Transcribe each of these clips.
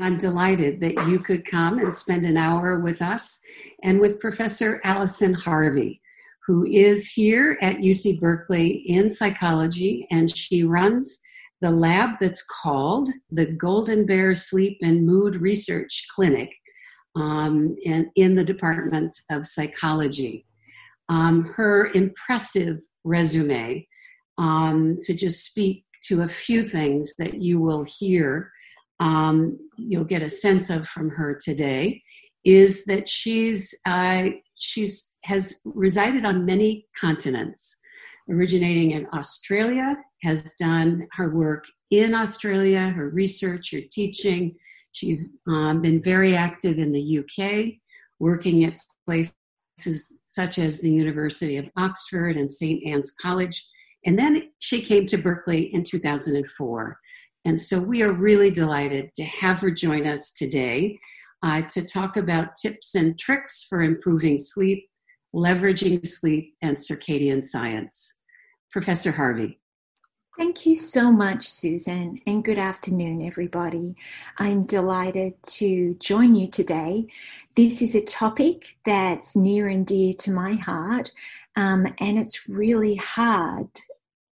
I'm delighted that you could come and spend an hour with us and with Professor Allison Harvey, who is here at UC Berkeley in psychology, and she runs the lab that's called the Golden Bear Sleep and Mood Research Clinic um, in, in the Department of Psychology. Um, her impressive resume, um, to just speak to a few things that you will hear um, you'll get a sense of from her today is that she's uh, she's has resided on many continents, originating in Australia, has done her work in Australia, her research, her teaching. She's um, been very active in the UK, working at places such as the University of Oxford and St. Anne's College. And then she came to Berkeley in 2004 and so we are really delighted to have her join us today uh, to talk about tips and tricks for improving sleep, leveraging sleep, and circadian science. Professor Harvey. Thank you so much, Susan, and good afternoon, everybody. I'm delighted to join you today. This is a topic that's near and dear to my heart, um, and it's really hard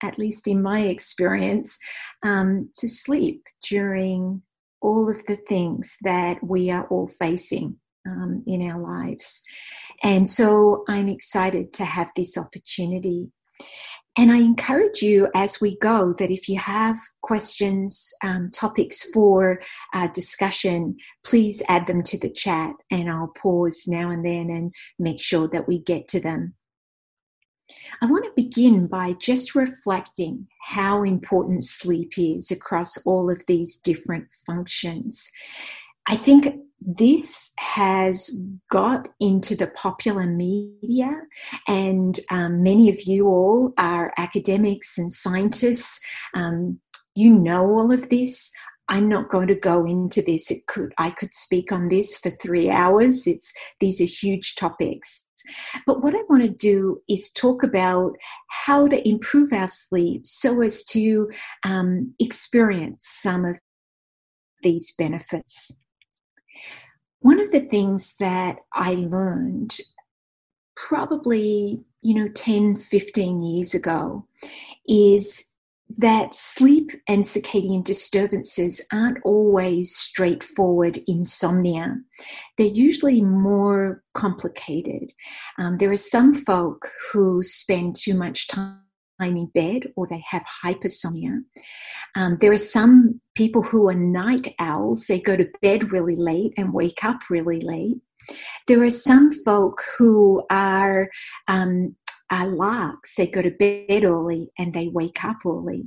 at least in my experience, um, to sleep during all of the things that we are all facing um, in our lives. And so I'm excited to have this opportunity. And I encourage you as we go that if you have questions, um, topics for uh, discussion, please add them to the chat and I'll pause now and then and make sure that we get to them. I want to begin by just reflecting how important sleep is across all of these different functions. I think this has got into the popular media, and um, many of you all are academics and scientists. Um, you know all of this. I'm not going to go into this. It could I could speak on this for three hours. It's these are huge topics. But what I want to do is talk about how to improve our sleep so as to um, experience some of these benefits. One of the things that I learned probably, you know, 10, 15 years ago is that sleep and circadian disturbances aren't always straightforward insomnia. They're usually more complicated. Um, there are some folk who spend too much time in bed or they have hypersomnia. Um, there are some people who are night owls, they go to bed really late and wake up really late. There are some folk who are um, are larks. They go to bed early and they wake up early.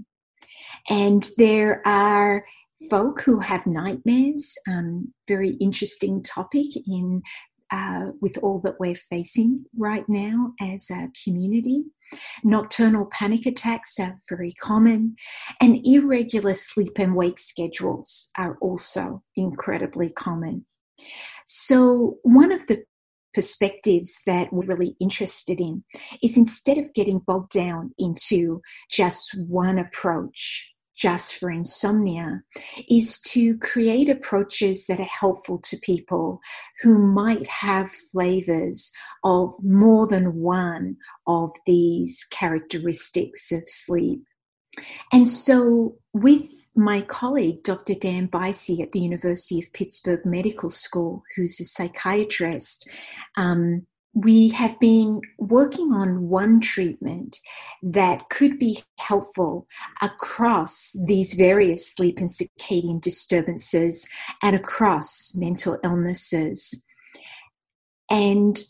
And there are folk who have nightmares. Um, very interesting topic in uh, with all that we're facing right now as a community. Nocturnal panic attacks are very common, and irregular sleep and wake schedules are also incredibly common. So, one of the perspectives that we're really interested in is instead of getting bogged down into just one approach just for insomnia is to create approaches that are helpful to people who might have flavors of more than one of these characteristics of sleep. And so, with my colleague, Dr. Dan Buysse at the University of Pittsburgh Medical School, who's a psychiatrist, um, we have been working on one treatment that could be helpful across these various sleep and circadian disturbances and across mental illnesses. And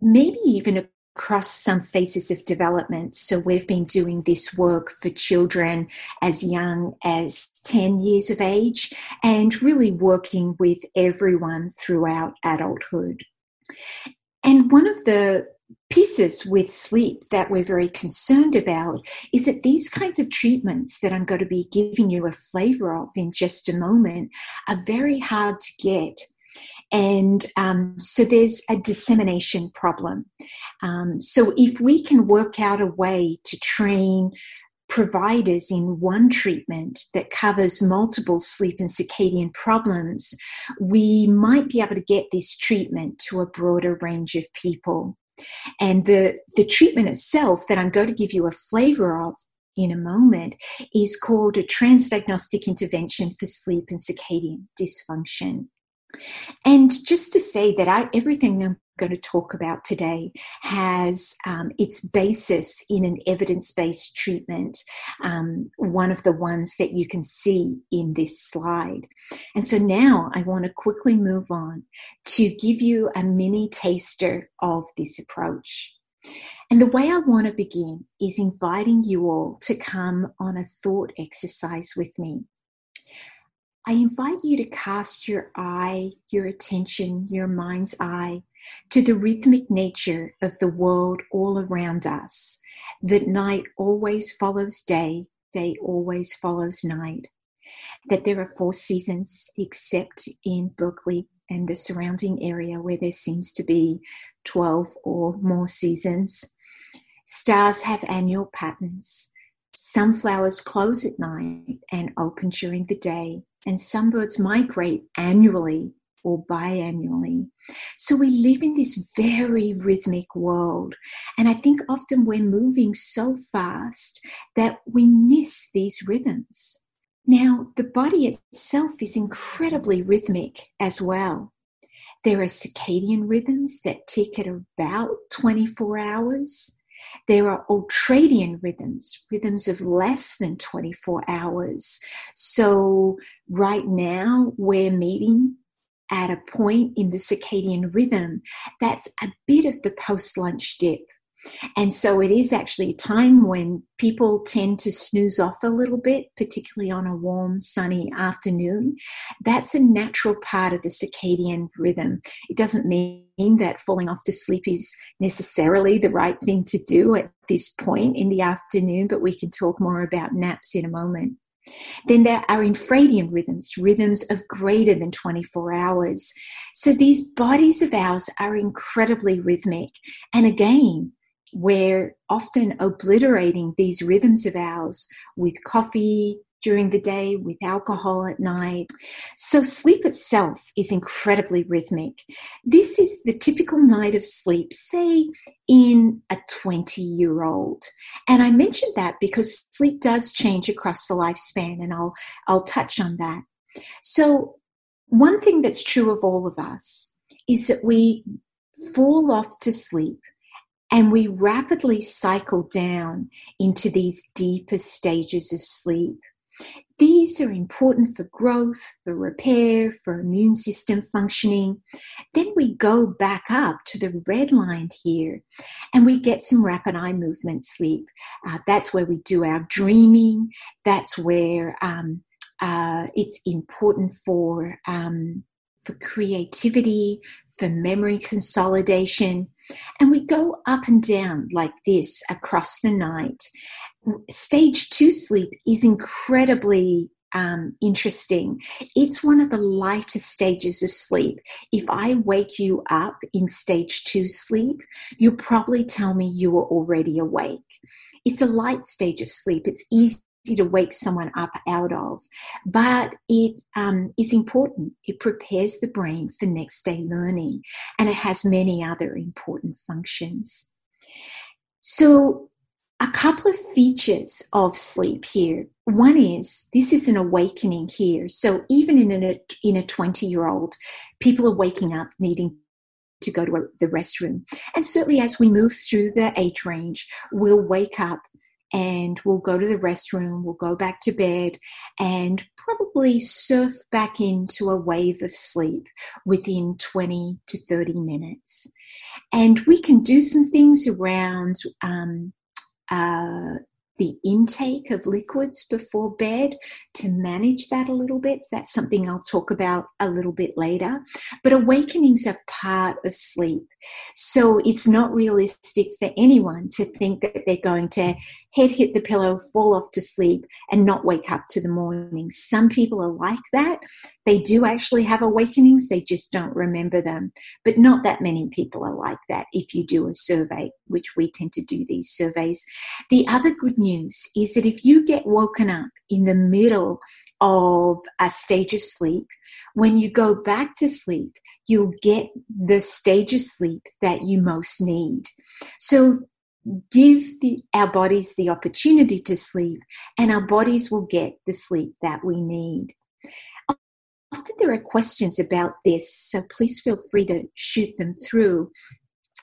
maybe even across some phases of development. So we've been doing this work for children as young as 10 years of age and really working with everyone throughout adulthood. And one of the pieces with sleep that we're very concerned about is that these kinds of treatments that I'm going to be giving you a flavor of in just a moment are very hard to get. And um, so there's a dissemination problem. Um, so if we can work out a way to train providers in one treatment that covers multiple sleep and circadian problems, we might be able to get this treatment to a broader range of people. And the, the treatment itself that I'm going to give you a flavor of in a moment is called a transdiagnostic intervention for sleep and circadian dysfunction. And just to say that I, everything I'm going to talk about today has um, its basis in an evidence based treatment, um, one of the ones that you can see in this slide. And so now I want to quickly move on to give you a mini taster of this approach. And the way I want to begin is inviting you all to come on a thought exercise with me. I invite you to cast your eye, your attention, your mind's eye to the rhythmic nature of the world all around us, that night always follows day, day always follows night, that there are four seasons except in Berkeley and the surrounding area where there seems to be 12 or more seasons. Stars have annual patterns. Some flowers close at night and open during the day and some birds migrate annually or biannually. So we live in this very rhythmic world. And I think often we're moving so fast that we miss these rhythms. Now, the body itself is incredibly rhythmic as well. There are circadian rhythms that tick at about 24 hours. There are ultradian rhythms, rhythms of less than 24 hours. So, right now, we're meeting at a point in the circadian rhythm that's a bit of the post lunch dip. And so it is actually a time when people tend to snooze off a little bit, particularly on a warm, sunny afternoon. That's a natural part of the circadian rhythm. It doesn't mean that falling off to sleep is necessarily the right thing to do at this point in the afternoon, but we can talk more about naps in a moment. Then there are infradian rhythms, rhythms of greater than 24 hours. So these bodies of ours are incredibly rhythmic. And again, we're often obliterating these rhythms of ours with coffee during the day, with alcohol at night. So, sleep itself is incredibly rhythmic. This is the typical night of sleep, say in a 20 year old. And I mentioned that because sleep does change across the lifespan, and I'll, I'll touch on that. So, one thing that's true of all of us is that we fall off to sleep and we rapidly cycle down into these deeper stages of sleep. These are important for growth, for repair, for immune system functioning. Then we go back up to the red line here and we get some rapid eye movement sleep. Uh, that's where we do our dreaming. That's where um, uh, it's important for, um, for creativity, for memory consolidation. And we go up and down like this across the night. Stage two sleep is incredibly um, interesting. It's one of the lightest stages of sleep. If I wake you up in stage two sleep, you'll probably tell me you were already awake. It's a light stage of sleep. It's easy to wake someone up out of, but it um, is important. It prepares the brain for next day learning and it has many other important functions. So, a couple of features of sleep here. One is this is an awakening here. So, even in a, in a 20 year old, people are waking up needing to go to the restroom. And certainly as we move through the age range, we'll wake up and we'll go to the restroom, we'll go back to bed, and probably surf back into a wave of sleep within 20 to 30 minutes. And we can do some things around um, uh, the intake of liquids before bed to manage that a little bit. That's something I'll talk about a little bit later. But awakenings are part of sleep. So it's not realistic for anyone to think that they're going to head hit the pillow, fall off to sleep, and not wake up to the morning. Some people are like that. They do actually have awakenings, they just don't remember them. But not that many people are like that if you do a survey, which we tend to do these surveys. The other good news is that if you get woken up in the middle of a stage of sleep, when you go back to sleep, you'll get the stage of sleep that you most need. So give the, our bodies the opportunity to sleep, and our bodies will get the sleep that we need. Often there are questions about this, so please feel free to shoot them through.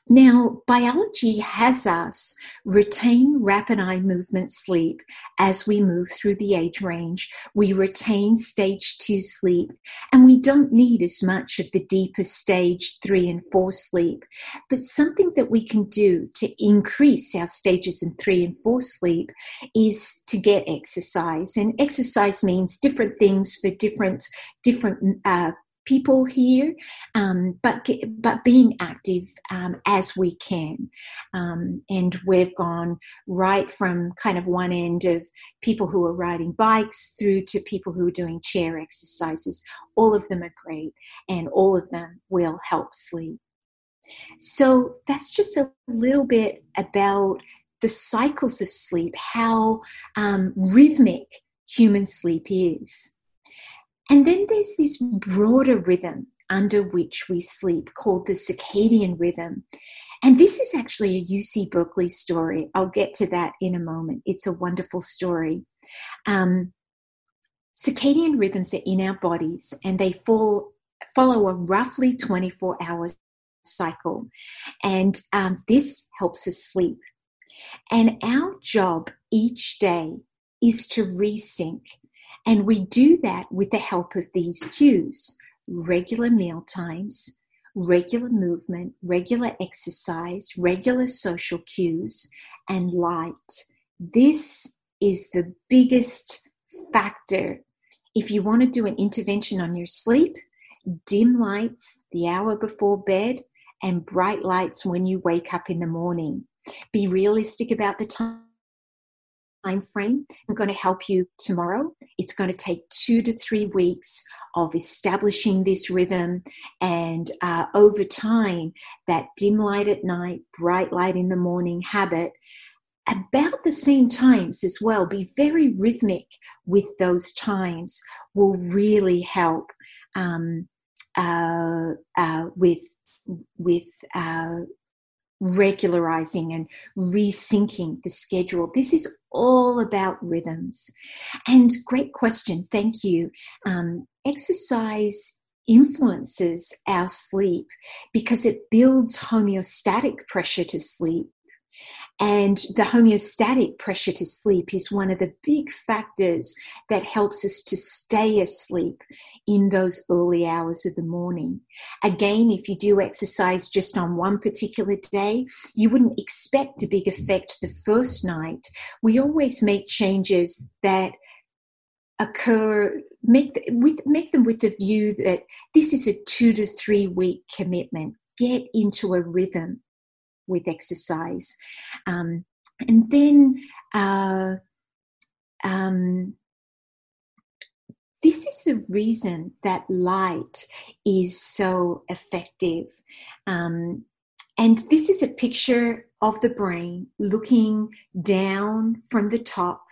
Now, biology has us retain rapid eye movement sleep as we move through the age range. We retain stage two sleep, and we don't need as much of the deeper stage three and four sleep. But something that we can do to increase our stages in three and four sleep is to get exercise. And exercise means different things for different different uh, people here, um, but but being active um, as we can. Um, and we've gone right from kind of one end of people who are riding bikes through to people who are doing chair exercises. All of them are great, and all of them will help sleep. So that's just a little bit about the cycles of sleep, how um, rhythmic human sleep is. And then there's this broader rhythm under which we sleep called the circadian rhythm. And this is actually a UC Berkeley story. I'll get to that in a moment. It's a wonderful story. Um, circadian rhythms are in our bodies and they fall, follow a roughly 24 hour cycle. And um, this helps us sleep. And our job each day is to resync and we do that with the help of these cues regular meal times, regular movement, regular exercise, regular social cues, and light. This is the biggest factor. If you want to do an intervention on your sleep, dim lights the hour before bed and bright lights when you wake up in the morning. Be realistic about the time time frame. I'm going to help you tomorrow. It's going to take two to three weeks of establishing this rhythm, and uh, over time, that dim light at night, bright light in the morning habit. About the same times as well, be very rhythmic with those times will really help um, uh, uh, with with uh, regularizing and resyncing the schedule. This is all about rhythms. And great question. Thank you. Um, exercise influences our sleep because it builds homeostatic pressure to sleep and the homeostatic pressure to sleep is one of the big factors that helps us to stay asleep in those early hours of the morning. Again, if you do exercise just on one particular day, you wouldn't expect a big effect the first night. We always make changes that occur make with make them with the view that this is a 2 to 3 week commitment get into a rhythm with exercise. Um, and then uh, um, this is the reason that light is so effective. Um, and this is a picture of the brain looking down from the top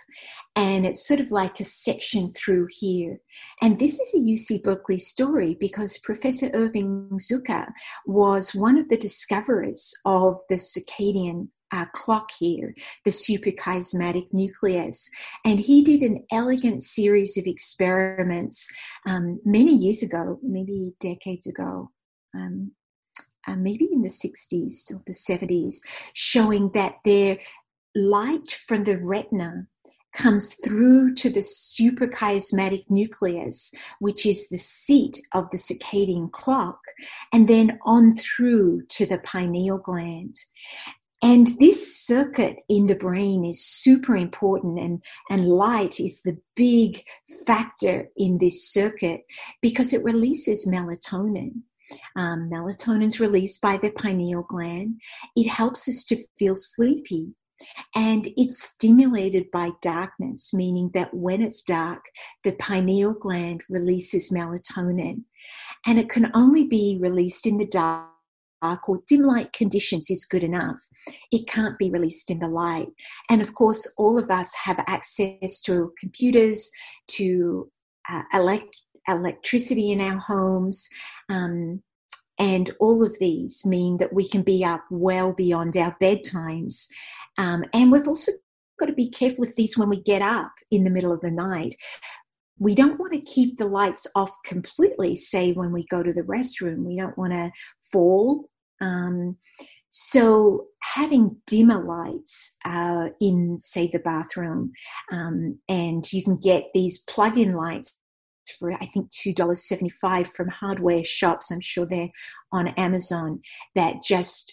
and it's sort of like a section through here. And this is a UC Berkeley story because Professor Irving Zucker was one of the discoverers of the circadian uh, clock here, the suprachiasmatic nucleus. And he did an elegant series of experiments um, many years ago, maybe decades ago. Um, uh, maybe in the 60s or the 70s, showing that their light from the retina comes through to the suprachiasmatic nucleus, which is the seat of the circadian clock, and then on through to the pineal gland. And this circuit in the brain is super important, and, and light is the big factor in this circuit because it releases melatonin. Um, melatonin is released by the pineal gland. It helps us to feel sleepy. And it's stimulated by darkness, meaning that when it's dark, the pineal gland releases melatonin. And it can only be released in the dark or dim light conditions is good enough. It can't be released in the light. And of course, all of us have access to computers, to uh, elect- electricity in our homes. Um, and all of these mean that we can be up well beyond our bedtimes. Um, and we've also got to be careful with these when we get up in the middle of the night. We don't want to keep the lights off completely say when we go to the restroom. We don't want to fall. Um, so having dimmer lights uh, in, say, the bathroom, um, and you can get these plug-in lights for I think two dollars seventy five from hardware shops. I'm sure they're on Amazon that just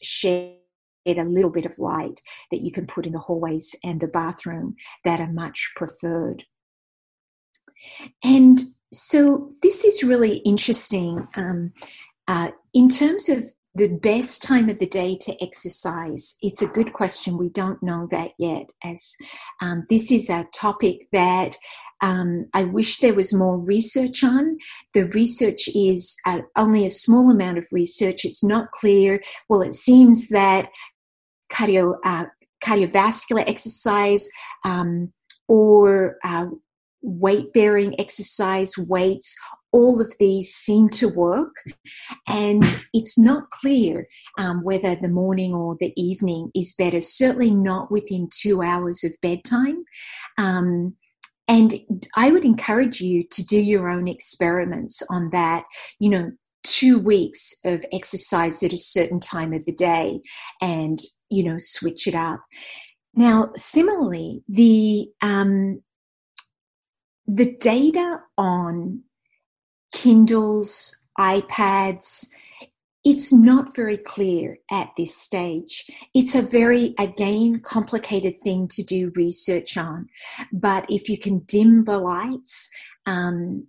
a little bit of light that you can put in the hallways and the bathroom that are much preferred. And so this is really interesting um, uh, in terms of the best time of the day to exercise? It's a good question. We don't know that yet, as um, this is a topic that um, I wish there was more research on. The research is uh, only a small amount of research. It's not clear. Well, it seems that cardio, uh, cardiovascular exercise um, or uh, weight bearing exercise, weights, all of these seem to work. And it's not clear um, whether the morning or the evening is better, certainly not within two hours of bedtime. Um, and I would encourage you to do your own experiments on that. You know, two weeks of exercise at a certain time of the day and, you know, switch it up. Now, similarly, the um, the data on Kindles, iPads, it's not very clear at this stage. It's a very, again, complicated thing to do research on. But if you can dim the lights um,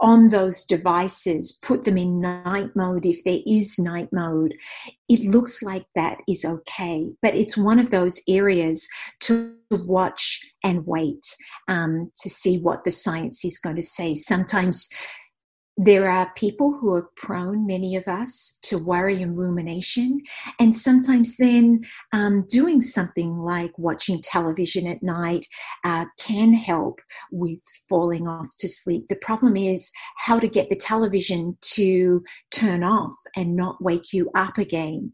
on those devices, put them in night mode if there is night mode, it looks like that is okay. But it's one of those areas to watch and wait um, to see what the science is going to say. Sometimes there are people who are prone, many of us, to worry and rumination. And sometimes then um, doing something like watching television at night uh, can help with falling off to sleep. The problem is how to get the television to turn off and not wake you up again.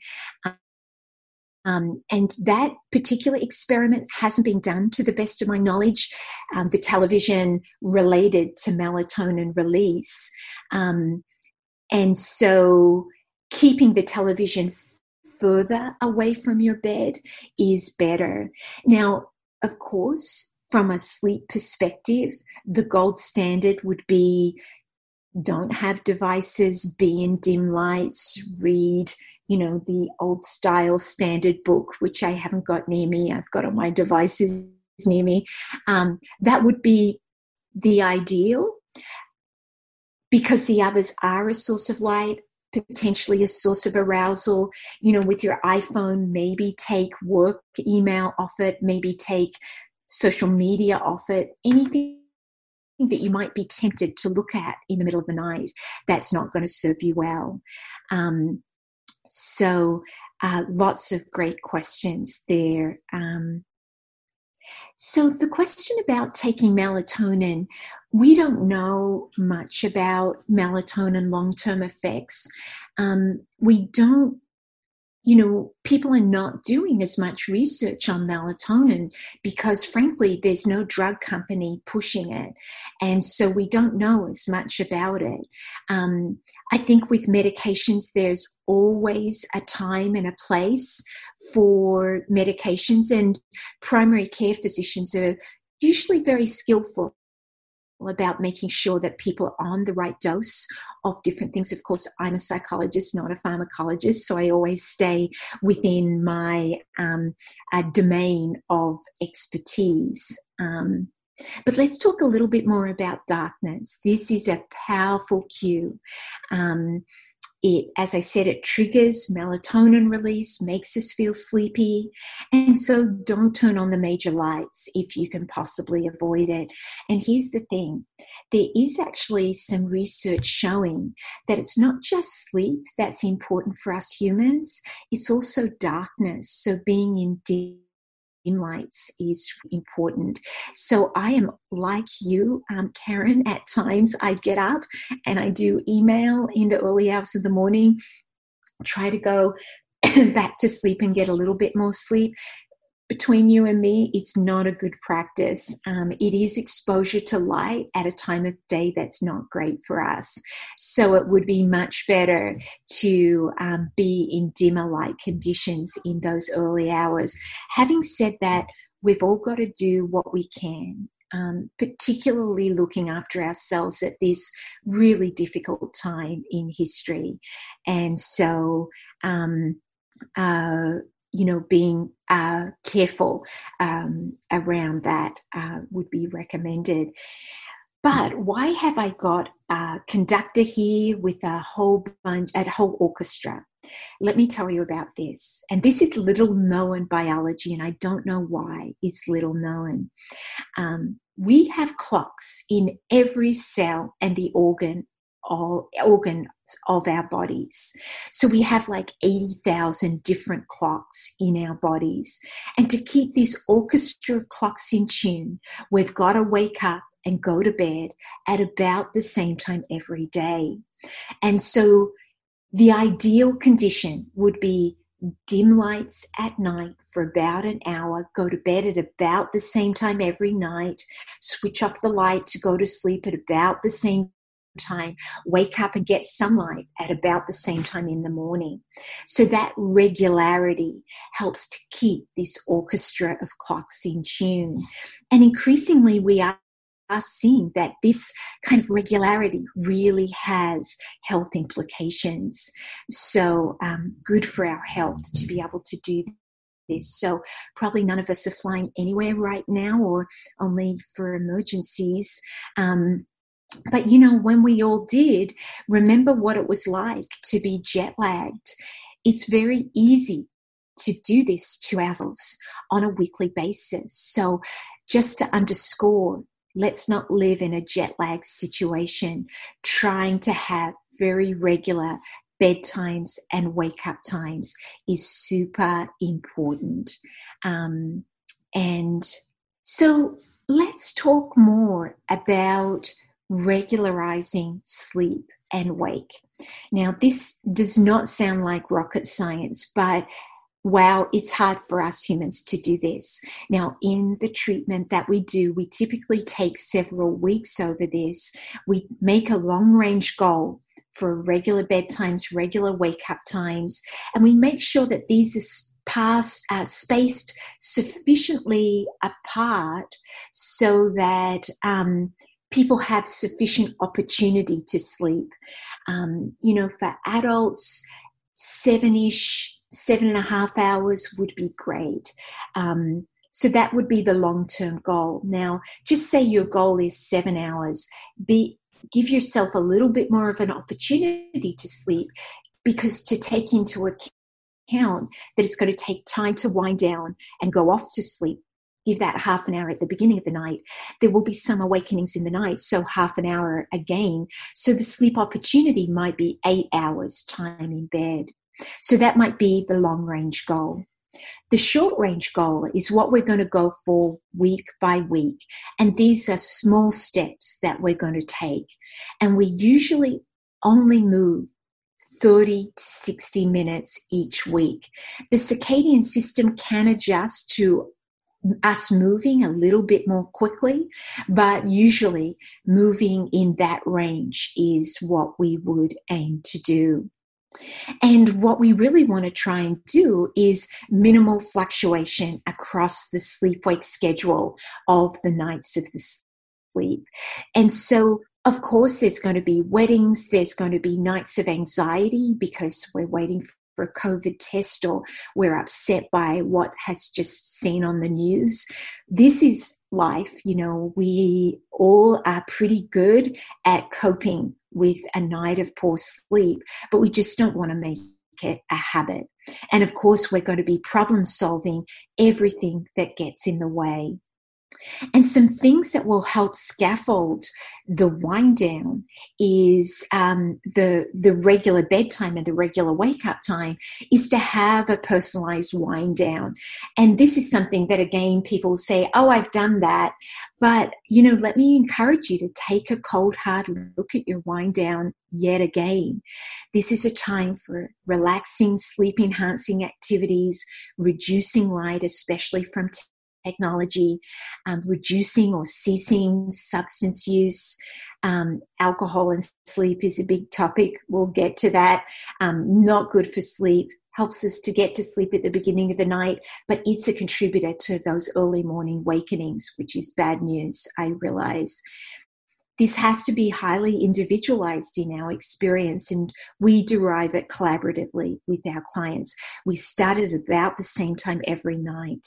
Um, and that particular experiment hasn't been done to the best of my knowledge. Um, the television related to melatonin release. Um, and so keeping the television further away from your bed is better. Now, of course, from a sleep perspective, the gold standard would be don't have devices, be in dim lights, read you know, the old style standard book, which I haven't got near me. I've got on my devices near me. Um, that would be the ideal because the others are a source of light, potentially a source of arousal. You know, with your iPhone, maybe take work email off it, maybe take social media off it, anything that you might be tempted to look at in the middle of the night that's not going to serve you well. Um, so, uh, lots of great questions there. Um, so, the question about taking melatonin, we don't know much about melatonin long term effects. Um, we don't you know, people are not doing as much research on melatonin because, frankly, there's no drug company pushing it. And so we don't know as much about it. Um, I think with medications, there's always a time and a place for medications, and primary care physicians are usually very skillful about making sure that people are on the right dose of different things. Of course, I'm a psychologist, not a pharmacologist, so I always stay within my um, domain of expertise. Um, but let's talk a little bit more about darkness. This is a powerful cue. Um, it, as I said, it triggers melatonin release, makes us feel sleepy. And so don't turn on the major lights if you can possibly avoid it. And here's the thing there is actually some research showing that it's not just sleep that's important for us humans, it's also darkness. So being in deep lights is important. So I am like you, um, Karen. At times I get up and I do email in the early hours of the morning, try to go back to sleep and get a little bit more sleep between you and me, it's not a good practice. Um, it is exposure to light at a time of day that's not great for us. So it would be much better to um, be in dimmer light conditions in those early hours. Having said that, we've all got to do what we can. Um, particularly looking after ourselves at this really difficult time in history. And so, um, uh, you know, being uh, careful um, around that uh, would be recommended. But why have I got a conductor here with a whole bunch, a whole orchestra? Let me tell you about this. And this is little known biology, and I don't know why it's little known. Um, we have clocks in every cell and the organ all organs of our bodies. So we have like 80,000 different clocks in our bodies. And to keep this orchestra of clocks in tune, we've got to wake up and go to bed at about the same time every day. And so the ideal condition would be dim lights at night for about an hour, go to bed at about the same time every night, switch off the light to go to sleep at about the same time, wake up and get sunlight at about the same time in the morning. So that regularity helps to keep this orchestra of clocks in tune. And increasingly, we are are seeing that this kind of regularity really has health implications. So, um, good for our health to be able to do this. So, probably none of us are flying anywhere right now or only for emergencies. Um, but you know, when we all did, remember what it was like to be jet lagged. It's very easy to do this to ourselves on a weekly basis. So, just to underscore, let's not live in a jet lag situation, trying to have very regular bedtimes and wake up times is super important. Um, and so, let's talk more about regularizing sleep and wake. Now, this does not sound like rocket science, but wow, it's hard for us humans to do this. Now, in the treatment that we do, we typically take several weeks over this. We make a long range goal for regular bedtimes, regular wake up times, and we make sure that these are uh, spaced sufficiently apart so that um, people have sufficient opportunity to sleep. Um, you know, for adults, seven ish, seven and a half hours would be great. Um, so that would be the long term goal. Now, just say your goal is seven hours. Be give yourself a little bit more of an opportunity to sleep because to take into account that it's going to take time to wind down and go off to sleep give that half an hour at the beginning of the night, there will be some awakenings in the night, so half an hour again. So the sleep opportunity might be eight hours time in bed. So that might be the long range goal. The short range goal is what we're going to go for week by week. And these are small steps that we're going to take. And we usually only move 30 to 60 minutes each week. The circadian system can adjust to us moving a little bit more quickly, but usually moving in that range is what we would aim to do. And what we really want to try and do is minimal fluctuation across the sleep wake schedule of the nights of the sleep. And so, of course, there's going to be weddings, there's going to be nights of anxiety because we're waiting for a COVID test or we're upset by what has just seen on the news. This is life. You know, we all are pretty good at coping with a night of poor sleep, but we just don't want to make it a habit. And of course, we're going to be problem solving everything that gets in the way. And some things that will help scaffold the wind down is um, the the regular bedtime and the regular wake up time is to have a personalized wind down. And this is something that again people say, "Oh, I've done that," but you know, let me encourage you to take a cold hard look at your wind down yet again. This is a time for relaxing, sleep enhancing activities, reducing light, especially from technology, um, reducing or ceasing substance use. Um, alcohol and sleep is a big topic. We'll get to that. Um, not good for sleep. Helps us to get to sleep at the beginning of the night, but it's a contributor to those early morning wakenings, which is bad news, I realize this has to be highly individualized in our experience and we derive it collaboratively with our clients. We start at about the same time every night.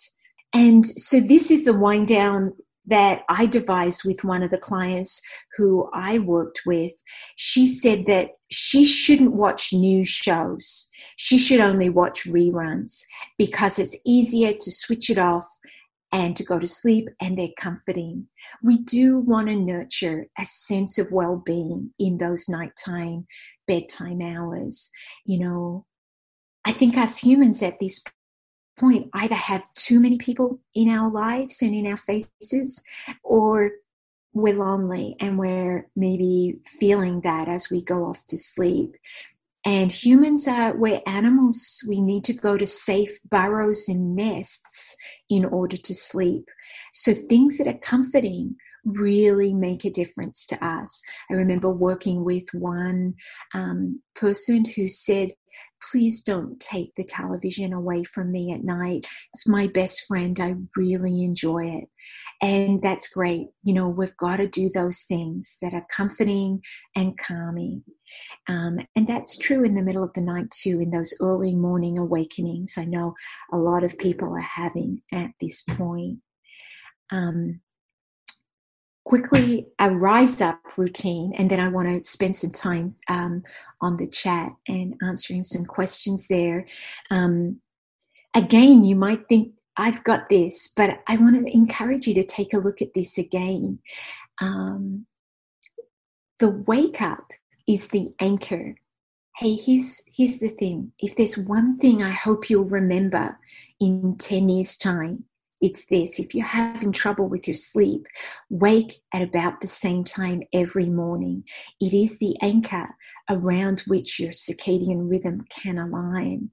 And so this is the wind down that I devised with one of the clients who I worked with. She said that she shouldn't watch news shows. She should only watch reruns because it's easier to switch it off and to go to sleep and they're comforting. We do want to nurture a sense of well-being in those nighttime bedtime hours. You know, I think us humans at this point either have too many people in our lives and in our faces or we're lonely and we're maybe feeling that as we go off to sleep. And humans are, we're animals. We need to go to safe burrows and nests in order to sleep. So things that are comforting really make a difference to us. I remember working with one um, person who said, Please don't take the television away from me at night. It's my best friend. I really enjoy it. And that's great. You know, we've got to do those things that are comforting and calming. Um, and that's true in the middle of the night too, in those early morning awakenings. I know a lot of people are having at this point. Um, quickly a rise up routine and then i want to spend some time um, on the chat and answering some questions there. Um, again you might think i've got this but i want to encourage you to take a look at this again. Um, the wake up is the anchor. Hey here's here's the thing. If there's one thing i hope you'll remember in 10 years time it's this if you're having trouble with your sleep, wake at about the same time every morning. It is the anchor around which your circadian rhythm can align.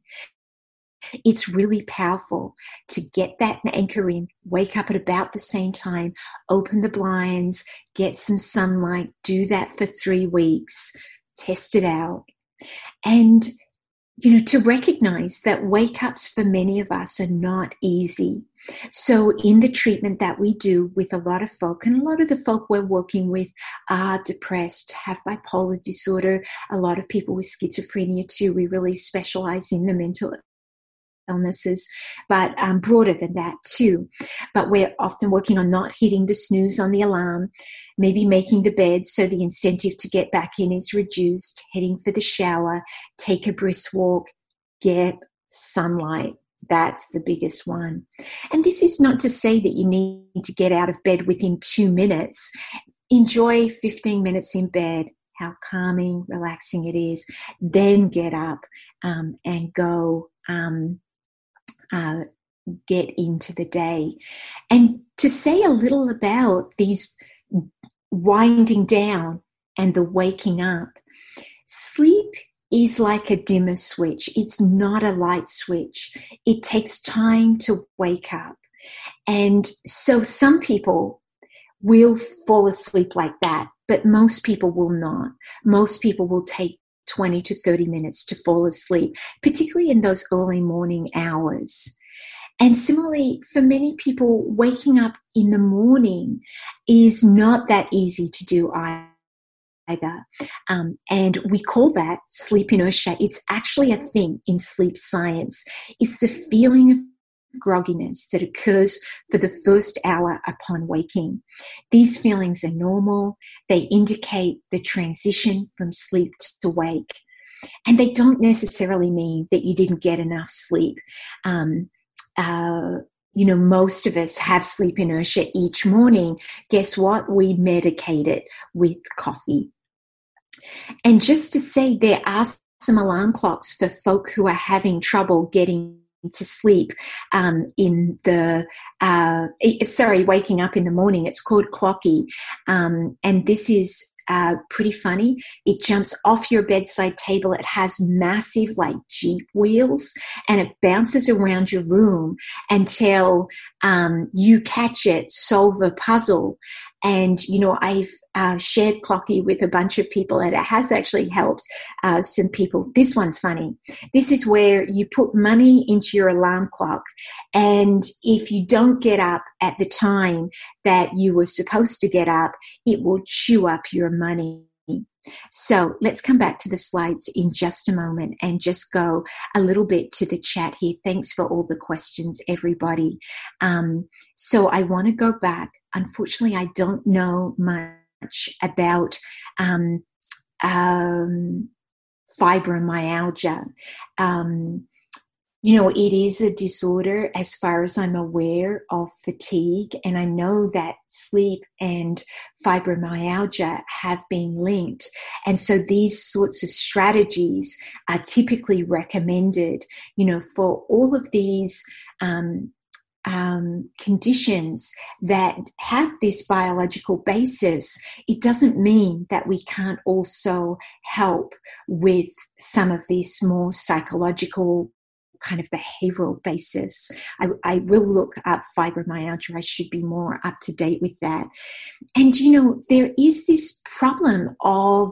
It's really powerful to get that anchor in, wake up at about the same time, open the blinds, get some sunlight, do that for three weeks, test it out. And you know, to recognize that wake ups for many of us are not easy. So, in the treatment that we do with a lot of folk, and a lot of the folk we're working with are depressed, have bipolar disorder, a lot of people with schizophrenia too. We really specialize in the mental illnesses, but um, broader than that too. But we're often working on not hitting the snooze on the alarm, maybe making the bed so the incentive to get back in is reduced, heading for the shower, take a brisk walk, get sunlight. That's the biggest one. And this is not to say that you need to get out of bed within two minutes. Enjoy 15 minutes in bed, how calming, relaxing it is. Then get up um, and go um, uh, get into the day. And to say a little about these winding down and the waking up, sleep is like a dimmer switch. It's not a light switch. It takes time to wake up. And so some people will fall asleep like that, but most people will not. Most people will take 20 to 30 minutes to fall asleep, particularly in those early morning hours. And similarly, for many people, waking up in the morning is not that easy to do either. Um, and we call that sleep inertia. It's actually a thing in sleep science. It's the feeling of grogginess that occurs for the first hour upon waking. These feelings are normal, they indicate the transition from sleep to wake. And they don't necessarily mean that you didn't get enough sleep. Um, uh, you know, most of us have sleep inertia each morning. Guess what? We medicate it with coffee. And just to say, there are some alarm clocks for folk who are having trouble getting to sleep um, in the uh, sorry waking up in the morning it's called clocky um, and this is uh, pretty funny. It jumps off your bedside table. It has massive, like Jeep wheels, and it bounces around your room until um, you catch it, solve a puzzle. And, you know, I've uh, shared Clocky with a bunch of people, and it has actually helped uh, some people. This one's funny. This is where you put money into your alarm clock, and if you don't get up at the time that you were supposed to get up, it will chew up your money. So let's come back to the slides in just a moment and just go a little bit to the chat here. Thanks for all the questions, everybody. Um, so I want to go back. Unfortunately, I don't know much about um, um, fibromyalgia. Um, you know, it is a disorder as far as I'm aware of fatigue. And I know that sleep and fibromyalgia have been linked. And so these sorts of strategies are typically recommended, you know, for all of these. Um, um, conditions that have this biological basis, it doesn't mean that we can't also help with some of these more psychological kind of behavioral basis. I, I will look up fibromyalgia. I should be more up to date with that. And, you know, there is this problem of,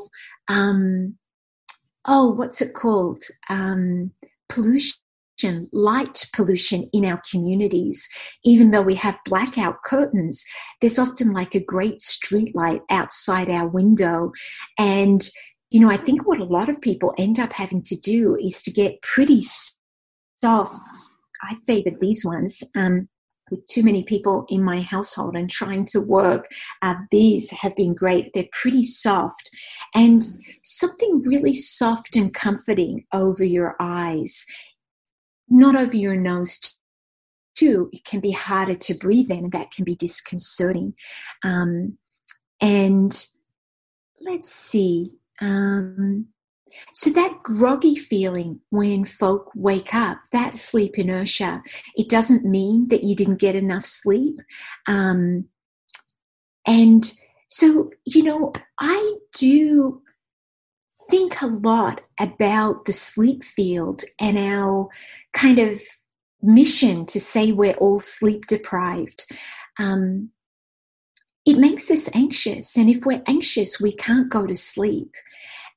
um, oh, what's it called? Um, pollution light pollution in our communities. Even though we have blackout curtains, there's often like a great street light outside our window. And, you know, I think what a lot of people end up having to do is to get pretty soft. I favored these ones. Um, with too many people in my household and trying to work, uh, these have been great. They're pretty soft and something really soft and comforting over your eyes, not over your nose. Too, it can be harder to breathe in, and that can be disconcerting. Um, and let's see. Um, so that groggy feeling when folk wake up, that sleep inertia, it doesn't mean that you didn't get enough sleep. Um, and so, you know, I do think a lot about the sleep field and our kind of mission to say we're all sleep deprived. Um, it makes us anxious. And if we're anxious, we can't go to sleep.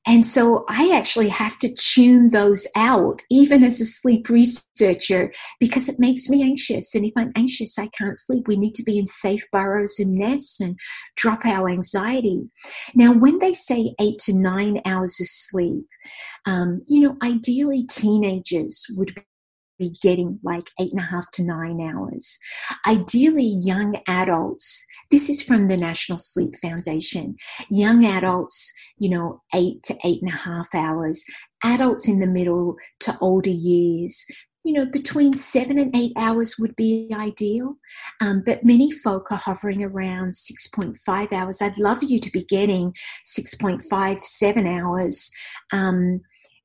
And so I actually have to tune those out, even as a sleep researcher, because it makes me anxious. And if I'm anxious, I can't sleep. We need to be in safe burrows and nests and drop our anxiety. Now, when they say eight to nine hours of sleep, um, you know, ideally teenagers would be getting like eight and a half to nine hours. Ideally, young adults, this is from the National Sleep Foundation, young adults, you know, eight to eight and a half hours, adults in the middle to older years, you know, between seven and eight hours would be ideal. Um, but many folk are hovering around 6.5 hours. I'd love you to be getting 6.5, seven hours. Um,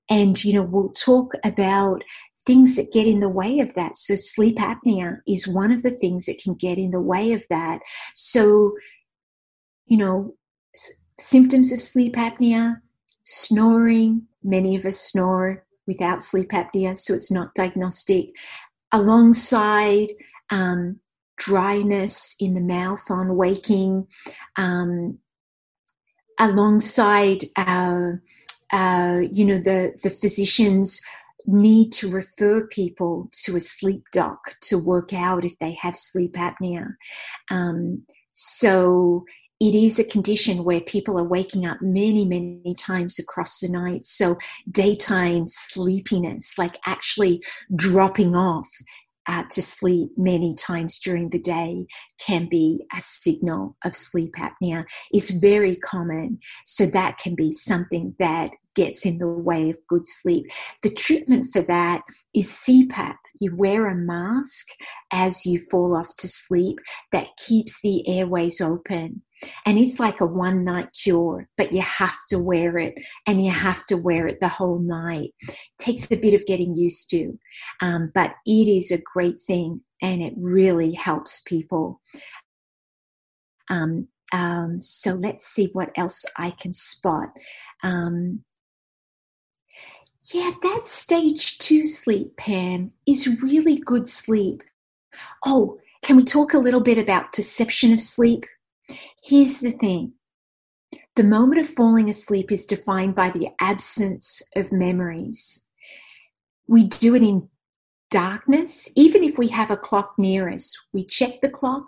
and, you know, we'll talk about things that get in the way of that. So, sleep apnea is one of the things that can get in the way of that. So, you know, s- symptoms of sleep apnea, snoring, many of us snore without sleep apnea, so it's not diagnostic, alongside um, dryness in the mouth on waking, um, alongside uh, uh, you know, the, the physicians need to refer people to a sleep doc to work out if they have sleep apnea. Um, so it is a condition where people are waking up many, many times across the night. So daytime sleepiness, like actually dropping off uh, to sleep many times during the day can be a signal of sleep apnea. It's very common. So that can be something that gets in the way of good sleep. The treatment for that is CPAP. You wear a mask as you fall off to sleep that keeps the airways open. And it's like a one night cure, but you have to wear it and you have to wear it the whole night. It takes a bit of getting used to, um, but it is a great thing and it really helps people. Um, um, so let's see what else I can spot. Um, yeah, that stage two sleep, Pam, is really good sleep. Oh, can we talk a little bit about perception of sleep? Here's the thing the moment of falling asleep is defined by the absence of memories. We do it in darkness. Even if we have a clock near us, we check the clock,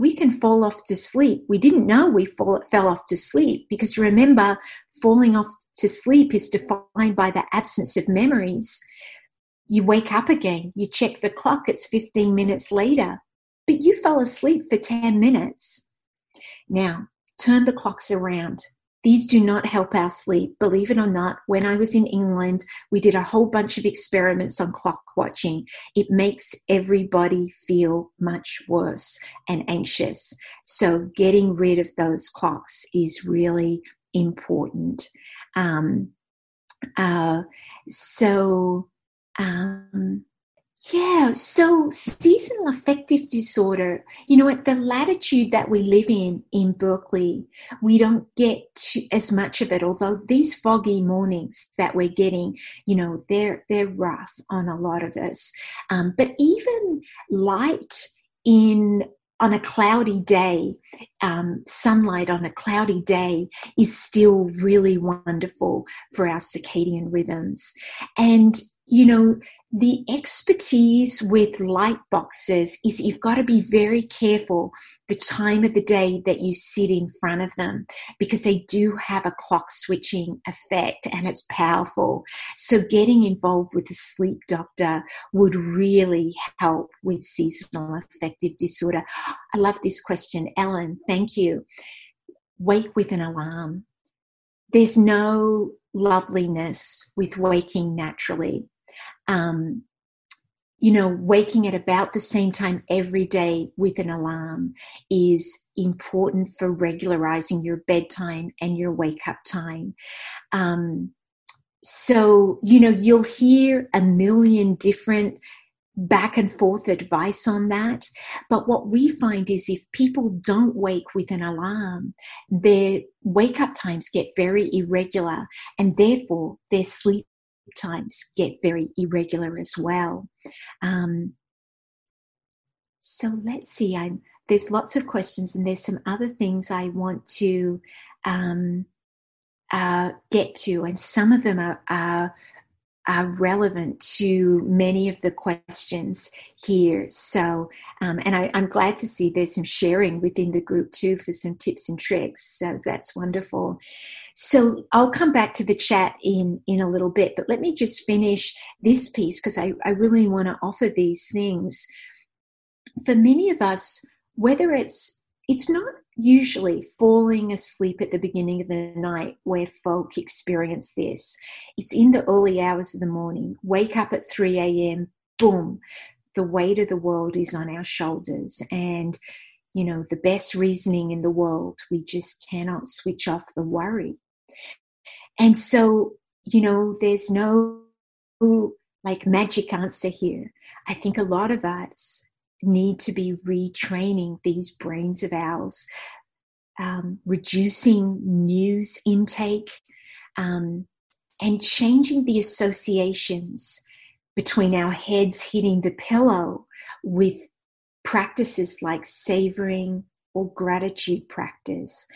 we can fall off to sleep. We didn't know we fall, fell off to sleep because remember, falling off to sleep is defined by the absence of memories. You wake up again, you check the clock, it's 15 minutes later, but you fell asleep for 10 minutes. Now, turn the clocks around. These do not help our sleep. Believe it or not, when I was in England, we did a whole bunch of experiments on clock watching. It makes everybody feel much worse and anxious. So, getting rid of those clocks is really important. Um, uh, so, um, yeah, so seasonal affective disorder, you know, at the latitude that we live in in Berkeley, we don't get as much of it. Although these foggy mornings that we're getting, you know, they're they're rough on a lot of us. Um, but even light in on a cloudy day, um, sunlight on a cloudy day is still really wonderful for our circadian rhythms. And you know, the expertise with light boxes is you've got to be very careful the time of the day that you sit in front of them because they do have a clock switching effect and it's powerful. So, getting involved with a sleep doctor would really help with seasonal affective disorder. I love this question, Ellen. Thank you. Wake with an alarm. There's no loveliness with waking naturally um, you know, waking at about the same time every day with an alarm is important for regularizing your bedtime and your wake up time. Um, so, you know, you'll hear a million different back and forth advice on that. But what we find is if people don't wake with an alarm, their wake up times get very irregular and therefore their sleep times get very irregular as well. Um, so let's see. I'm there's lots of questions, and there's some other things I want to um, uh, get to, and some of them are, are are relevant to many of the questions here. So, um, and I, am glad to see there's some sharing within the group too for some tips and tricks. So that's wonderful. So I'll come back to the chat in in a little bit, but let me just finish this piece because I, I really want to offer these things. For many of us, whether it's it's not usually falling asleep at the beginning of the night where folk experience this. It's in the early hours of the morning, wake up at 3 a.m., boom, the weight of the world is on our shoulders. And, you know, the best reasoning in the world, we just cannot switch off the worry. And so, you know, there's no like magic answer here. I think a lot of us need to be retraining these brains of ours, um, reducing news intake, um, and changing the associations between our heads hitting the pillow with practices like savoring, or gratitude practice.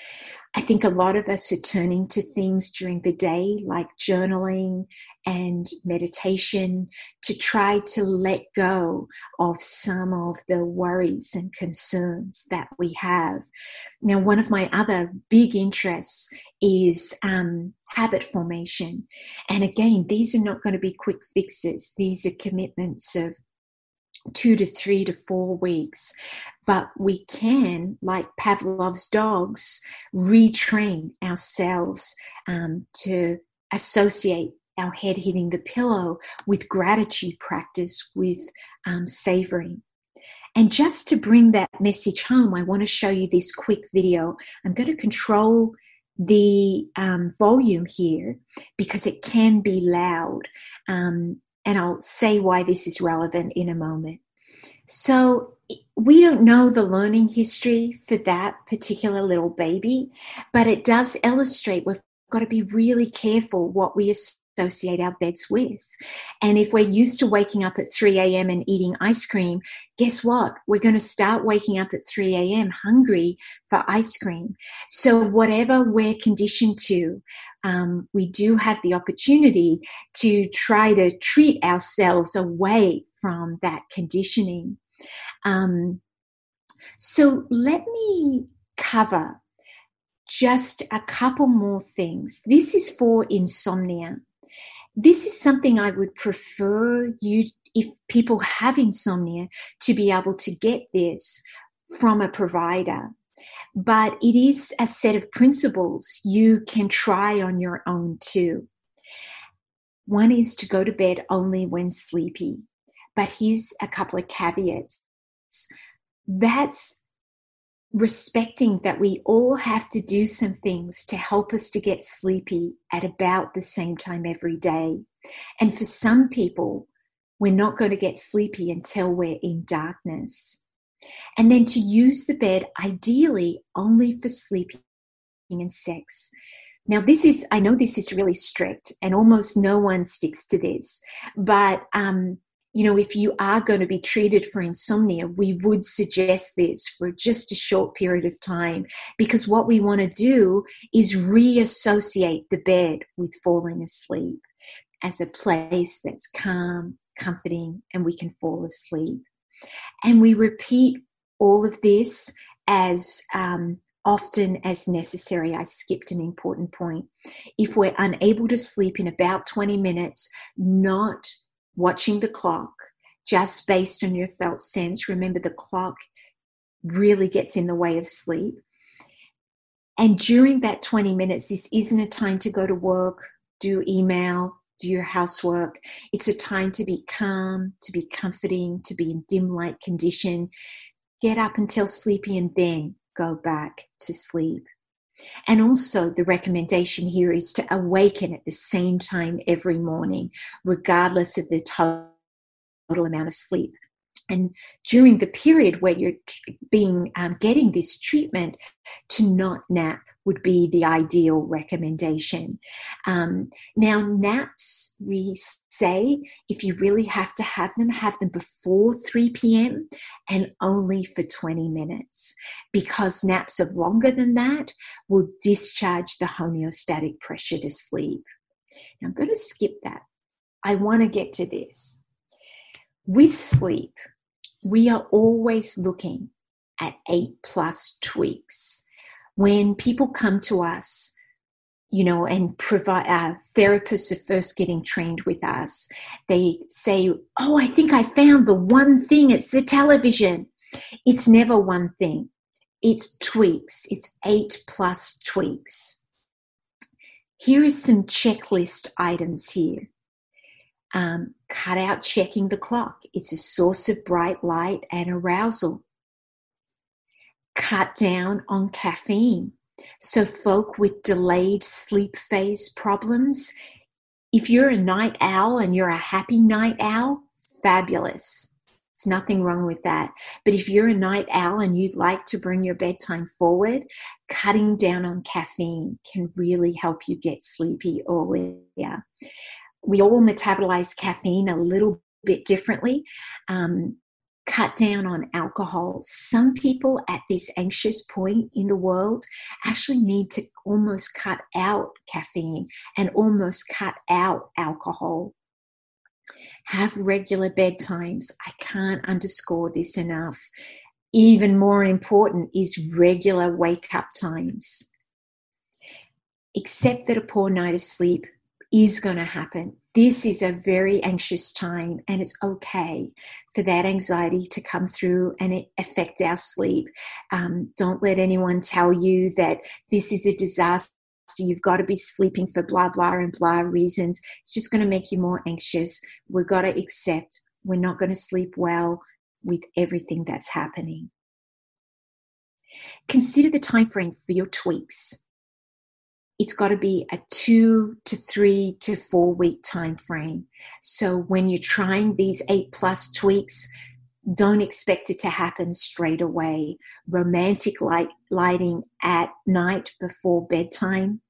I think a lot of us are turning to things during the day like journaling and meditation to try to let go of some of the worries and concerns that we have. Now, one of my other big interests is um, habit formation. And again, these are not going to be quick fixes, these are commitments of two to three to four weeks. But we can, like Pavlov's dogs, retrain ourselves um, to associate our head hitting the pillow with gratitude practice, with um, savoring. And just to bring that message home, I want to show you this quick video. I'm going to control the um, volume here because it can be loud. Um, and I'll say why this is relevant in a moment. So, we don't know the learning history for that particular little baby, but it does illustrate we've got to be really careful what we associate our beds with. And if we're used to waking up at 3 a.m. and eating ice cream, guess what? We're going to start waking up at 3 a.m. hungry for ice cream. So, whatever we're conditioned to, um, we do have the opportunity to try to treat ourselves away from that conditioning. Um, so, let me cover just a couple more things. This is for insomnia this is something I would prefer you, if people have insomnia, to be able to get this from a provider. But it is a set of principles you can try on your own too. One is to go to bed only when sleepy. But here's a couple of caveats. That's respecting that we all have to do some things to help us to get sleepy at about the same time every day. And for some people, we're not going to get sleepy until we're in darkness. And then to use the bed ideally only for sleeping and sex. Now, this is, I know this is really strict and almost no one sticks to this, but um, you know, if you are going to be treated for insomnia, we would suggest this for just a short period of time because what we want to do is reassociate the bed with falling asleep as a place that's calm, comforting, and we can fall asleep. And we repeat all of this as um, often as necessary. I skipped an important point. If we're unable to sleep in about 20 minutes, not watching the clock just based on your felt sense. Remember, the clock really gets in the way of sleep. And during that 20 minutes, this isn't a time to go to work, do email, do your housework. It's a time to be calm, to be comforting, to be in dim light condition. Get up until sleepy and then go back to sleep. And also, the recommendation here is to awaken at the same time every morning, regardless of the total amount of sleep. And during the period where you're being um, getting this treatment to not nap would be the ideal recommendation. Um, now naps we say if you really have to have them have them before 3 p.m and only for 20 minutes because naps of longer than that will discharge the homeostatic pressure to sleep. Now i'm going to skip that. I want to get to this. With sleep we are always looking at eight plus tweaks. When people come to us, you know, and provide uh, therapists are first getting trained with us, they say, Oh, I think I found the one thing, it's the television. It's never one thing, it's tweaks, it's eight plus tweaks. Here is some checklist items here. Um, cut out checking the clock. It's a source of bright light and arousal. Cut down on caffeine. So, folk with delayed sleep phase problems, if you're a night owl and you're a happy night owl, fabulous. There's nothing wrong with that. But if you're a night owl and you'd like to bring your bedtime forward, cutting down on caffeine can really help you get sleepy earlier we all metabolize caffeine a little bit differently. Um, cut down on alcohol. Some people at this anxious point in the world actually need to almost cut out caffeine and almost cut out alcohol. Have regular bedtimes. I can't underscore this enough. Even more important is regular wake up times. Accept that a poor night of sleep is going to happen. This is a very anxious time, and it's okay for that anxiety to come through and affect our sleep. Um, don't let anyone tell you that this is a disaster. You've got to be sleeping for blah, blah, and blah reasons. It's just going to make you more anxious. We've got to accept we're not going to sleep well with everything that's happening. Consider the time frame for your tweaks it's got to be a two to three to four week time frame. So when you're trying these eight plus tweaks, don't expect it to happen straight away. Romantic light lighting at night before bedtime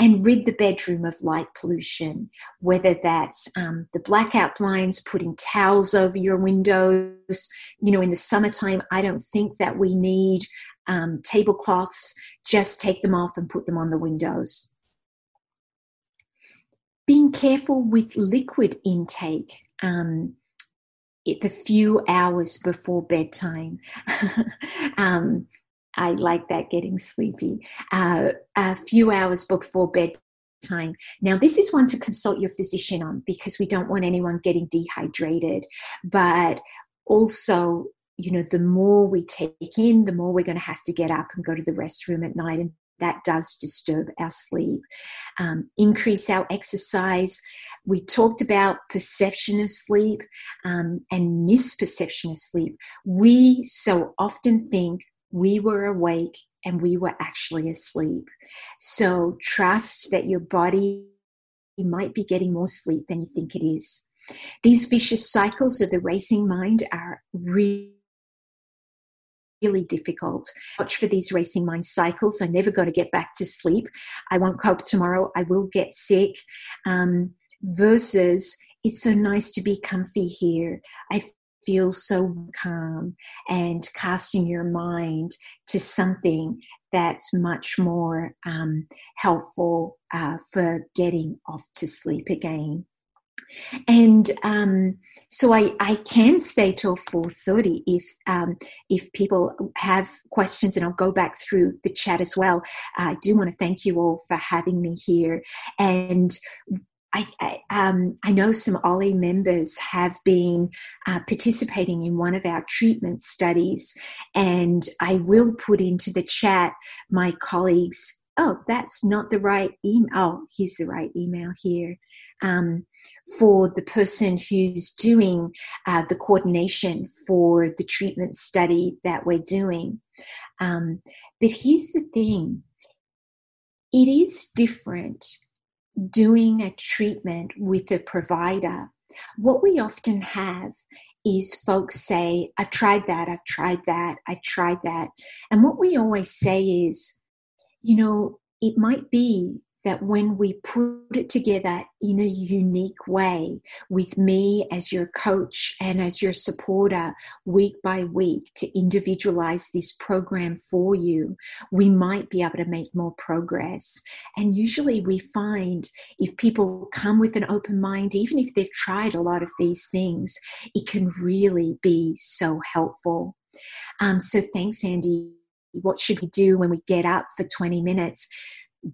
and rid the bedroom of light pollution, whether that's um, the blackout blinds, putting towels over your windows. You know, in the summertime, I don't think that we need um, tablecloths, just take them off and put them on the windows. Being careful with liquid intake. Um, the few hours before bedtime. um, I like that getting sleepy. Uh, a few hours before bedtime. Now, this is one to consult your physician on because we don't want anyone getting dehydrated, but also you know, the more we take in, the more we're going to have to get up and go to the restroom at night. And that does disturb our sleep. Um, increase our exercise. We talked about perception of sleep um, and misperception of sleep. We so often think we were awake and we were actually asleep. So trust that your body might be getting more sleep than you think it is. These vicious cycles of the racing mind are really really difficult. Watch for these racing mind cycles. I never got to get back to sleep. I won't cope tomorrow. I will get sick. Um, versus, it's so nice to be comfy here. I feel so calm and casting your mind to something that's much more um, helpful uh, for getting off to sleep again. And um, so I, I can stay till 4.30 if um, if people have questions and i'll go back through the chat as well. I do want to thank you all for having me here. And I, um, I, know some OLLI members have been uh, participating in one of our treatment studies, and I will put into the chat my colleagues. Oh, that's not the right email. Oh, here's the right email here. Um, for the person who's doing uh, the coordination for the treatment study that we're doing. Um, but here's the thing it is different doing a treatment with a provider. What we often have is folks say, I've tried that, I've tried that, I've tried that. And what we always say is, you know, it might be that when we put it together in a unique way with me as your coach and as your supporter week by week to individualize this program for you, we might be able to make more progress. And usually we find if people come with an open mind, even if they've tried a lot of these things, it can really be so helpful. Um, so thanks, Andy. What should we do when we get up for 20 minutes?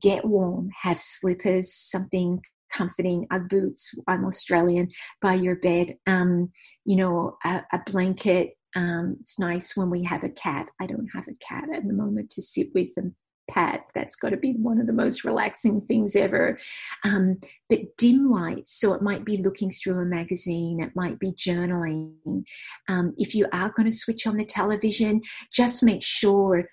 Get warm, have slippers, something comforting, Ugg boots. I'm Australian. By your bed, um, you know, a, a blanket. Um, it's nice when we have a cat. I don't have a cat at the moment to sit with and pat. That's got to be one of the most relaxing things ever. Um, but dim lights, so it might be looking through a magazine, it might be journaling. Um, if you are going to switch on the television, just make sure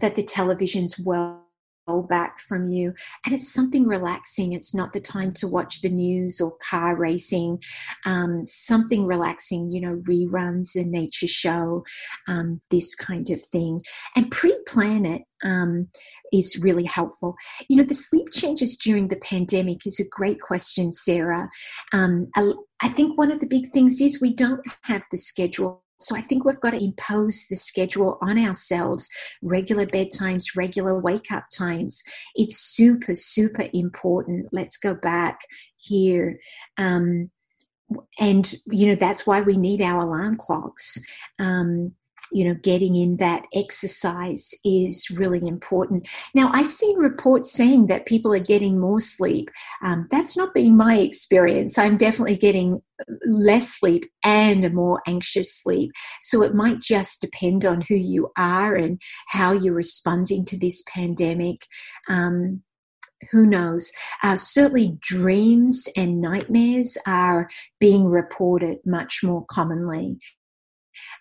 that the television's well back from you. And it's something relaxing. It's not the time to watch the news or car racing. Um, something relaxing you know reruns a nature show um, this kind of thing. And pre-plan it um, is really helpful. You know the sleep changes during the pandemic is a great question sarah. Um, I think one of the big things is we don't have the schedule so I think we've got to impose the schedule on ourselves regular bedtimes, regular wake up times. It's super, super important. Let's go back here. Um, and, you know, that's why we need our alarm clocks. Um, you know, getting in that exercise is really important. Now, I've seen reports saying that people are getting more sleep. Um, that's not been my experience. I'm definitely getting less sleep and a more anxious sleep. So it might just depend on who you are and how you're responding to this pandemic. Um, who knows? Uh, certainly, dreams and nightmares are being reported much more commonly.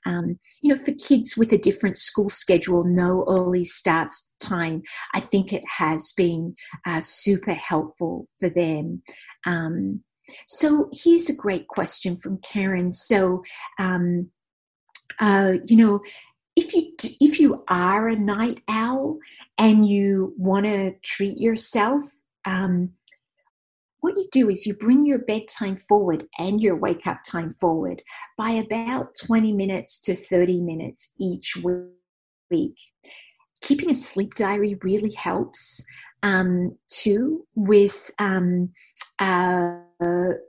Um, you know, for kids with a different school schedule, no early starts time, I think it has been uh, super helpful for them. Um, so here's a great question from Karen. So, um, uh, you know, if you if you are a night owl and you want to treat yourself, um, what you do is you bring your bedtime forward and your wake up time forward by about 20 minutes to 30 minutes each week. Keeping a sleep diary really helps um, too with um, uh,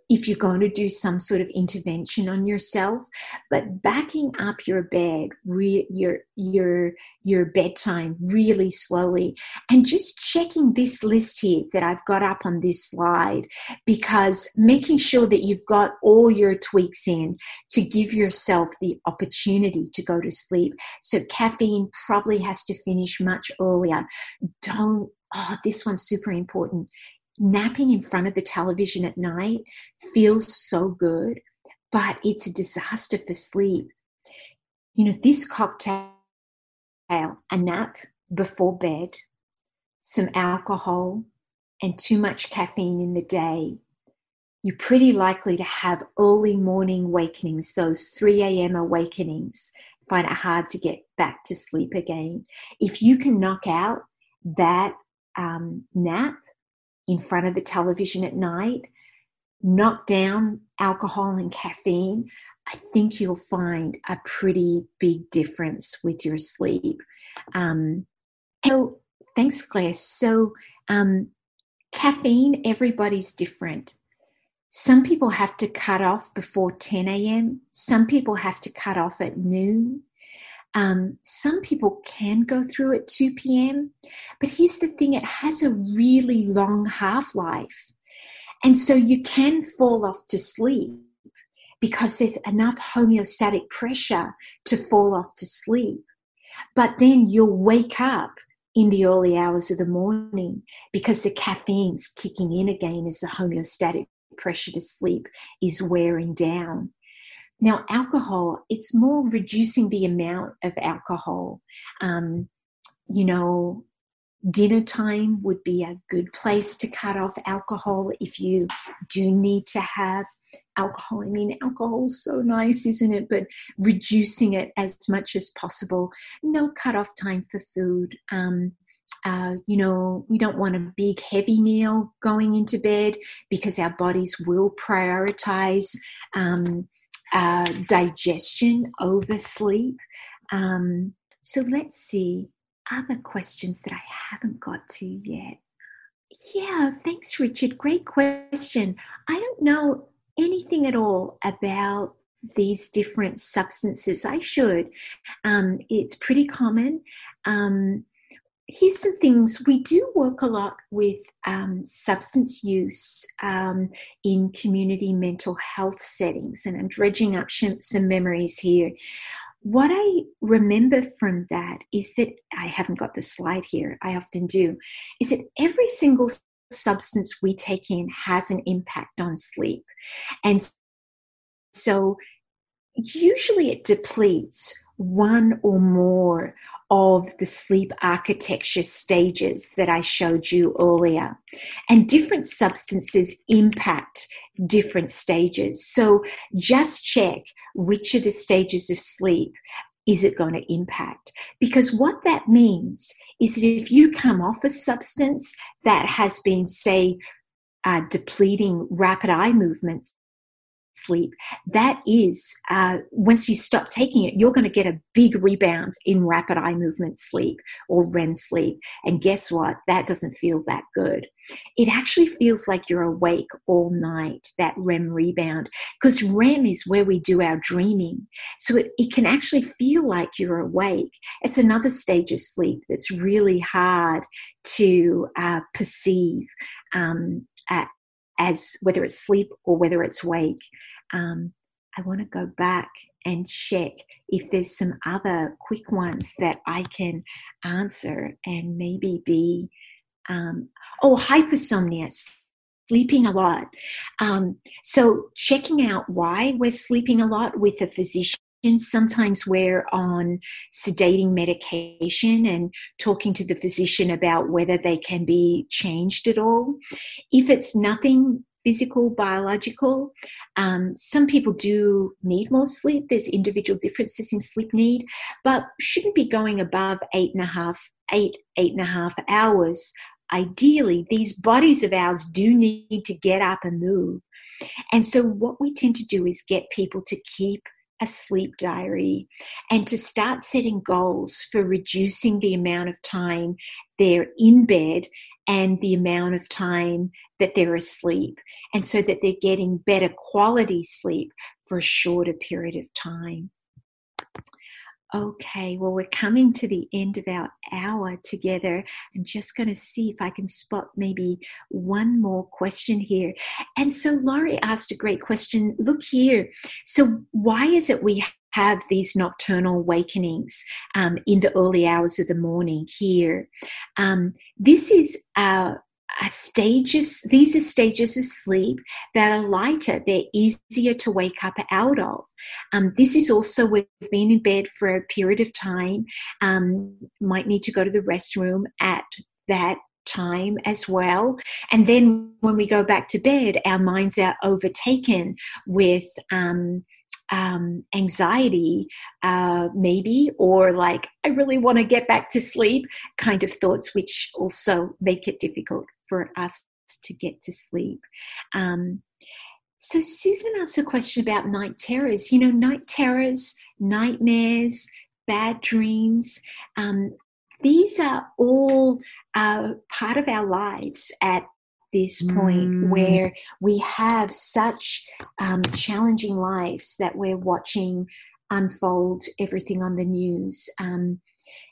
if you're going to do some sort of intervention on yourself, but backing up your bed, re- your your your bedtime really slowly, and just checking this list here that I've got up on this slide, because making sure that you've got all your tweaks in to give yourself the opportunity to go to sleep. So caffeine probably has to finish much earlier. Don't oh, this one's super important napping in front of the television at night feels so good, but it's a disaster for sleep. You know, this cocktail, a nap before bed, some alcohol, and too much caffeine in the day, you're pretty likely to have early morning awakenings, those 3 a.m. awakenings. Find it hard to get back to sleep again. If you can knock out that um, nap, in front of the television at night, knock down alcohol and caffeine, I think you'll find a pretty big difference with your sleep. Um, so, thanks, Claire. So, um, caffeine, everybody's different. Some people have to cut off before 10 a.m., some people have to cut off at noon. Um, some people can go through at 2 p.m., but here's the thing it has a really long half life. And so you can fall off to sleep because there's enough homeostatic pressure to fall off to sleep. But then you'll wake up in the early hours of the morning because the caffeine's kicking in again as the homeostatic pressure to sleep is wearing down. Now, alcohol, it's more reducing the amount of alcohol. Um, you know, dinner time would be a good place to cut off alcohol if you do need to have alcohol. I mean, alcohol is so nice, isn't it? But reducing it as much as possible. No cut off time for food. Um, uh, you know, we don't want a big heavy meal going into bed because our bodies will prioritize um, uh, digestion over sleep. Um, so let's see other questions that I haven't got to yet. Yeah, thanks, Richard. Great question. I don't know anything at all about these different substances. I should. Um, it's pretty common. Um, here's some things we do work a lot with um, substance use um, in community mental health settings, and I'm dredging up some memories here. What I remember from that is that I haven't got the slide here, I often do, is that every single substance we take in has an impact on sleep. And so usually it depletes one or more of the sleep architecture stages that I showed you earlier. And different substances impact different stages. So just check which of the stages of sleep is it going to impact? Because what that means is that if you come off a substance that has been, say, uh, depleting rapid eye movements, sleep, that is, uh, once you stop taking it, you're going to get a big rebound in rapid eye movement sleep or REM sleep. And guess what? That doesn't feel that good. It actually feels like you're awake all night, that REM rebound, because REM is where we do our dreaming. So it, it can actually feel like you're awake. It's another stage of sleep that's really hard to uh, perceive. Um, as whether it's sleep or whether it's wake. Um, I want to go back and check if there's some other quick ones that I can answer and maybe be, um, oh, hypersomnia, sleeping a lot. Um, so, checking out why we're sleeping a lot with a physician sometimes we're on sedating medication and talking to the physician about whether they can be changed at all. If it's nothing physical, biological, um, some people do need more sleep. There's individual differences in sleep need, but shouldn't be going above eight and a half, eight, eight and a half hours. Ideally, these bodies of ours do need to get up and move. And so, what we tend to do is get people to keep a sleep diary and to start setting goals for reducing the amount of time they're in bed and the amount of time that they're asleep, and so that they're getting better quality sleep for a shorter period of time. Okay, well, we're coming to the end of our hour together. I'm just going to see if I can spot maybe one more question here. And so, Laurie asked a great question. Look here. So, why is it we have these nocturnal awakenings um, in the early hours of the morning here? Um, this is uh, these are stages of sleep that are lighter they're easier to wake up out of um, this is also we've been in bed for a period of time um, might need to go to the restroom at that time as well. And then when we go back to bed, our minds are overtaken with um, um, anxiety, uh, maybe, or like, I really want to get back to sleep kind of thoughts, which also make it difficult for us to get to sleep. Um, so, Susan asked a question about night terrors. You know, night terrors, nightmares, bad dreams, um, these are all uh, part of our lives at this point mm. where we have such um, challenging lives that we're watching unfold everything on the news. Um,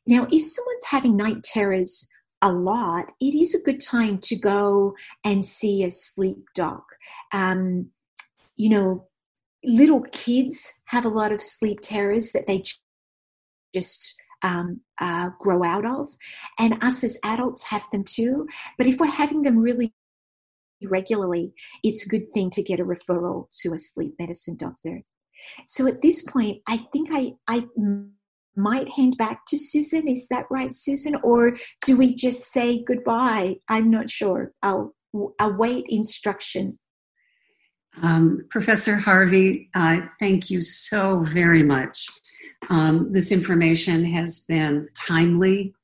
now, if someone's having night terrors a lot, it is a good time to go and see a sleep doc. Um, you know, little kids have a lot of sleep terrors that they just um, uh, grow out of, and us as adults have them too. But if we're having them really regularly, it's a good thing to get a referral to a sleep medicine doctor. So at this point, I think I, I might hand back to Susan. Is that right, Susan? Or do we just say goodbye? I'm not sure. I'll await instruction. Um, Professor Harvey, uh, thank you so very much. Um, this information has been timely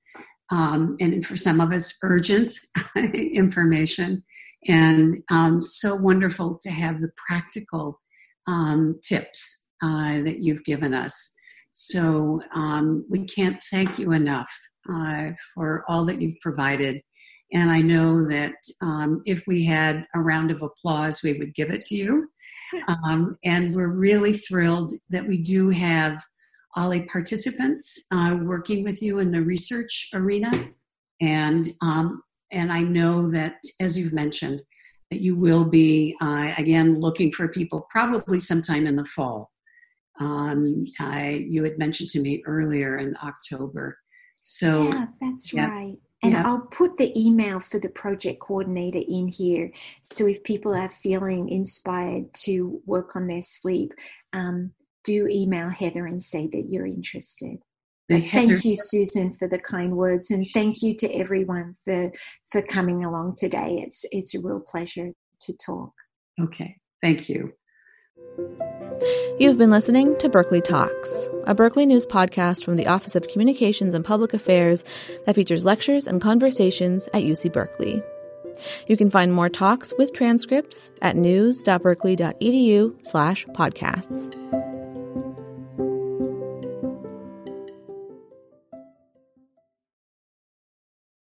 um, and for some of us, urgent information. And um, so wonderful to have the practical um, tips uh, that you've given us. So um, we can't thank you enough uh, for all that you've provided. And I know that um, if we had a round of applause, we would give it to you. Um, and we're really thrilled that we do have OLLI participants uh, working with you in the research arena. And um, and I know that, as you've mentioned, that you will be uh, again looking for people probably sometime in the fall. Um, I, you had mentioned to me earlier in October. So yeah, that's yeah. right. And yeah. I'll put the email for the project coordinator in here. So if people are feeling inspired to work on their sleep, um, do email Heather and say that you're interested. thank you, Susan, for the kind words, and thank you to everyone for for coming along today. It's it's a real pleasure to talk. Okay, thank you. You've been listening to Berkeley Talks, a Berkeley News podcast from the Office of Communications and Public Affairs that features lectures and conversations at UC Berkeley. You can find more talks with transcripts at news.berkeley.edu slash podcasts.